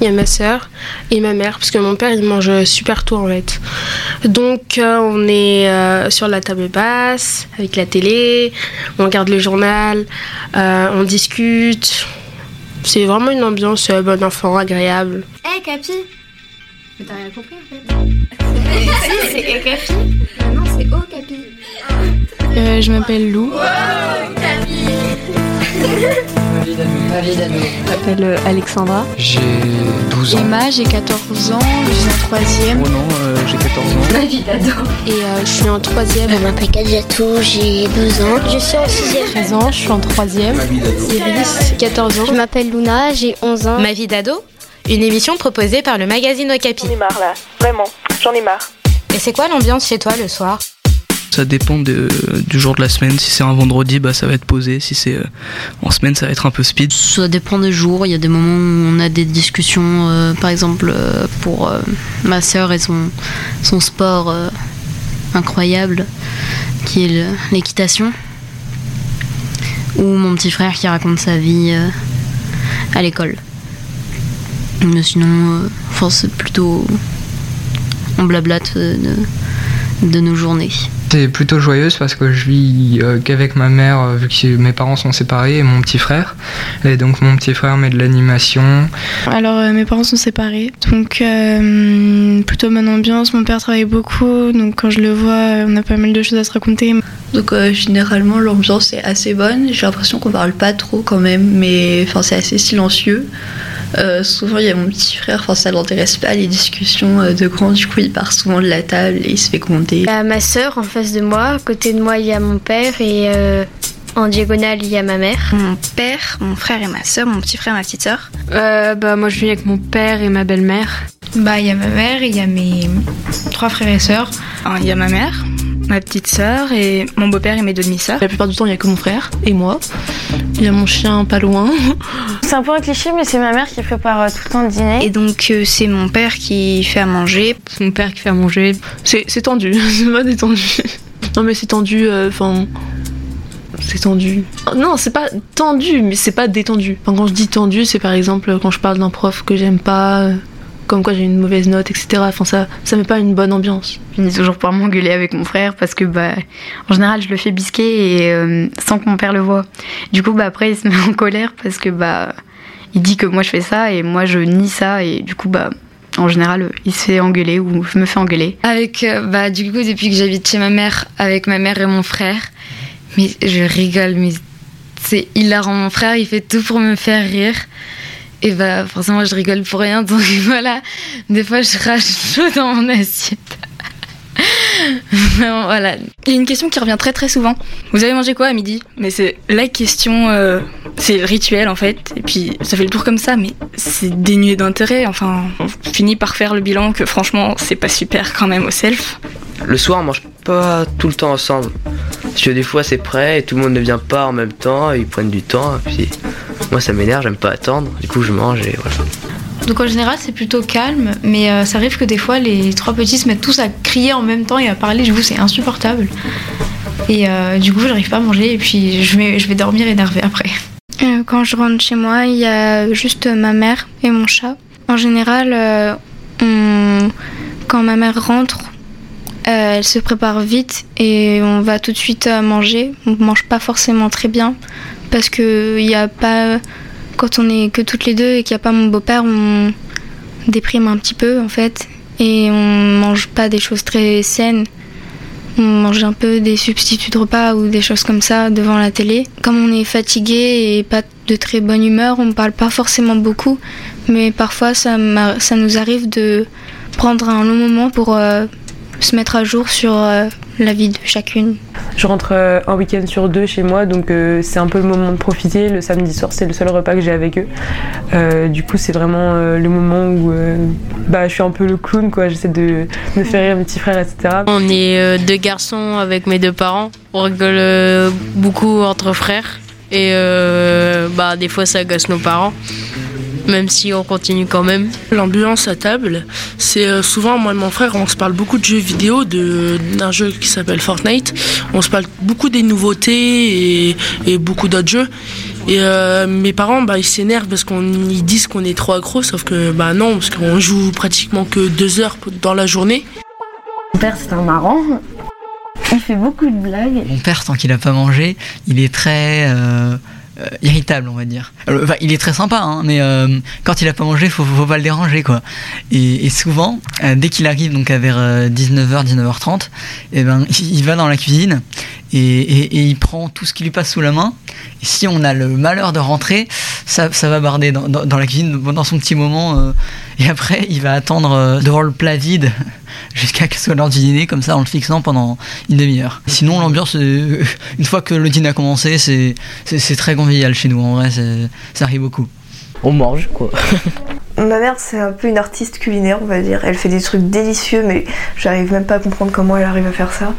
Il y a ma soeur et ma mère, parce que mon père il mange super tôt en fait. Donc euh, on est euh, sur la table basse, avec la télé, on regarde le journal, euh, on discute. C'est vraiment une ambiance bon enfant, agréable. Hé hey, Capi Mais t'as rien compris en fait C'est Hé Capi? Non, c'est Oh Capi Je m'appelle Lou. Wow, Capi. Je m'appelle euh, Alexandra. J'ai 12 ans. Emma, j'ai 14 ans, je suis en troisième. Oh non, euh, j'ai 14 ans. Ma vie d'ado. Et euh, je suis en troisième. Je m'appelle Kadjatou, j'ai 12 ans. Je suis en sixième. 13 ans, je suis en troisième. Ma vie d'ado. Iris, 14 ans. Je m'appelle Luna, j'ai 11 ans. Ma vie d'ado Une émission proposée par le magazine Okapi. J'en ai marre là, vraiment, j'en ai marre. Et c'est quoi l'ambiance chez toi le soir? Ça dépend du jour de la semaine. Si c'est un vendredi, bah, ça va être posé. Si c'est euh, en semaine, ça va être un peu speed. Ça dépend des jours. Il y a des moments où on a des discussions, euh, par exemple euh, pour ma sœur et son, son sport incroyable, qui est l'équitation. Ou mon petit frère qui raconte sa vie à l'école. Mais sinon, c'est plutôt. On blablate de, de nos journées. C'est plutôt joyeuse parce que je vis euh, qu'avec ma mère, euh, vu que mes parents sont séparés, et mon petit frère. Et donc mon petit frère met de l'animation. Alors, euh, mes parents sont séparés, donc euh, plutôt bonne ambiance. Mon père travaille beaucoup, donc quand je le vois, on a pas mal de choses à se raconter. Donc euh, généralement l'ambiance est assez bonne. J'ai l'impression qu'on parle pas trop quand même, mais enfin c'est assez silencieux. Euh, souvent il y a mon petit frère, enfin ça l'intéresse pas les discussions euh, de grands. Du coup il part souvent de la table et il se fait gronder. Il y a ma soeur en face de moi. À côté de moi, il y a mon père. Et euh, en diagonale, il y a ma mère. Mon père, mon frère et ma soeur, mon petit frère et ma petite soeur. Euh, bah, moi, je vis avec mon père et ma belle-mère. Bah, il y a ma mère, il y a mes trois frères et sœurs. Enfin, Il y a ma mère, ma petite sœur et mon beau-père et mes deux demi-sœurs. La plupart du temps, il y a que mon frère et moi. Il y a mon chien pas loin. C'est un peu un cliché, mais c'est ma mère qui prépare euh, tout le temps le dîner. Et donc, euh, c'est mon père qui fait à manger. C'est mon père qui fait à manger. C'est c'est tendu, c'est pas détendu. Non, mais c'est tendu, enfin. c'est tendu. Non, c'est pas tendu, mais c'est pas détendu. Enfin, quand je dis tendu, c'est par exemple quand je parle d'un prof que j'aime pas, euh, comme quoi j'ai une mauvaise note, etc. Enfin, ça, ça met pas une bonne ambiance. Je finis toujours par m'engueuler avec mon frère parce que bah en général je le fais bisquer et euh, sans que mon père le voit. Du coup bah après il se met en colère parce que bah il dit que moi je fais ça et moi je nie ça et du coup bah en général il se fait engueuler ou je me fais engueuler. Avec euh, bah du coup depuis que j'habite chez ma mère avec ma mère et mon frère, mais je rigole mais c'est hilarant mon frère il fait tout pour me faire rire. Et bah forcément je rigole pour rien donc voilà des fois je chaud dans mon assiette. Voilà. Il y a une question qui revient très très souvent. Vous avez mangé quoi à midi? Mais c'est la question, euh, c'est le rituel en fait. Et puis ça fait le tour comme ça, mais c'est dénué d'intérêt. Enfin, on finit par faire le bilan que franchement c'est pas super quand même au self. Le soir, on mange pas tout le temps ensemble. Parce que des fois, c'est prêt et tout le monde ne vient pas en même temps, ils prennent du temps. Et puis, moi, ça m'énerve, j'aime pas attendre. Du coup, je mange et voilà. Donc en général c'est plutôt calme, mais euh, ça arrive que des fois les trois petits se mettent tous à crier en même temps et à parler, du coup c'est insupportable. Et euh, du coup j'arrive pas à manger et puis je vais, je vais dormir énervée après. Euh, quand je rentre chez moi, il y a juste ma mère et mon chat. En général, on- quand ma mère rentre, elle se prépare vite et on va tout de suite euh, manger. On mange pas forcément très bien parce que il a pas quand on est que toutes les deux et qu'il n'y a pas mon beau-père, on déprime un petit peu en fait et on mange pas des choses très saines. On mange un peu des substituts de repas ou des choses comme ça devant la télé. Comme on est fatigué et pas de très bonne humeur, on parle pas forcément beaucoup, mais parfois ça, ça nous arrive de prendre un long moment pour euh, se mettre à jour sur euh, la vie de chacune. Je rentre euh, un week-end sur deux chez moi, donc euh, c'est un peu le moment de profiter. Le samedi soir, c'est le seul repas que j'ai avec eux. Euh, du coup, c'est vraiment le moment où euh, bah, je suis un peu le clown, quoi. J'essaie de me faire rire mes petits frères, etc. On est deux garçons avec mes deux parents. On rigole beaucoup entre frères. Et euh, bah, des fois, ça agace nos parents. Même si on continue quand même. L'ambiance à table, c'est euh, souvent moi et mon frère, on se parle beaucoup de jeux vidéo, de- d'un jeu qui s'appelle Fortnite. On se parle beaucoup des nouveautés et, et beaucoup d'autres jeux. Et euh, mes parents, bah, ils s'énervent parce qu'ils disent qu'on est trop accro, sauf que bah non, parce qu'on joue pratiquement que deux heures dans la journée. Mon père, c'est un marrant. Il fait beaucoup de blagues. Mon père, tant qu'il a pas mangé, il est très euh, irritable, on va dire. Euh, il est très sympa, hein, mais euh, quand il a pas mangé, faut, faut pas le déranger, quoi. Et, souvent, euh, dès qu'il arrive, donc à vers 19h, 19h30, et ben, il, va dans la cuisine et il prend tout ce qui lui passe sous la main. Si on a le malheur de rentrer, ça, va barder dans, dans- dans la cuisine pendant son petit moment. euh, et après, il va attendre euh, devant le plat vide jusqu'à ce que soit l'heure du dîner, comme ça, en le fixant pendant une demi-heure. Sinon, l'ambiance, euh, une fois que le dîner a commencé, c'est très convivial chez nous. En vrai, ça arrive beaucoup. On mange, quoi. Ma mère, c'est un peu une artiste culinaire, on va dire. Elle fait des trucs délicieux, mais j'arrive même pas à comprendre comment elle arrive à faire ça.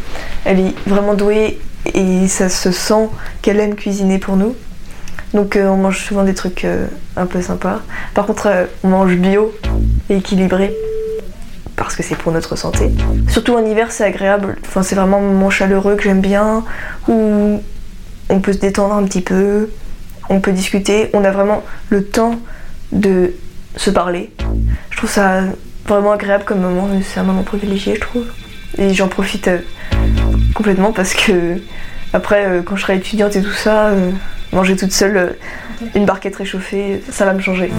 Elle est vraiment douée et ça se sent qu'elle aime cuisiner pour nous. Donc euh, on mange souvent des trucs euh, un peu sympas. Par contre, euh, on mange bio et équilibré parce que c'est pour notre santé. Surtout en hiver, c'est agréable. C'est vraiment un moment chaleureux que j'aime bien où on peut se détendre un petit peu, on peut discuter, on a vraiment le temps de se parler. Je trouve ça vraiment agréable comme moment, c'est un moment privilégié, je trouve. Et j'en profite euh, complètement parce que après, euh, quand je serai étudiante et tout ça, euh, manger toute seule une barquette réchauffée, ça va me changer.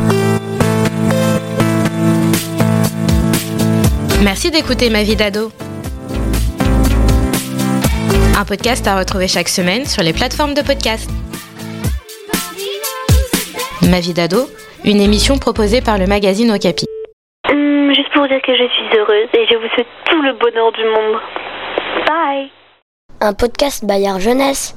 Merci d'écouter Ma vie d'ado. Un podcast à retrouver chaque semaine sur les plateformes de podcast. Ma vie d'ado, une émission proposée par le magazine Okapi. Hum, juste pour dire que je suis heureuse et je vous souhaite tout le bonheur du monde. Bye Un podcast Bayard Jeunesse.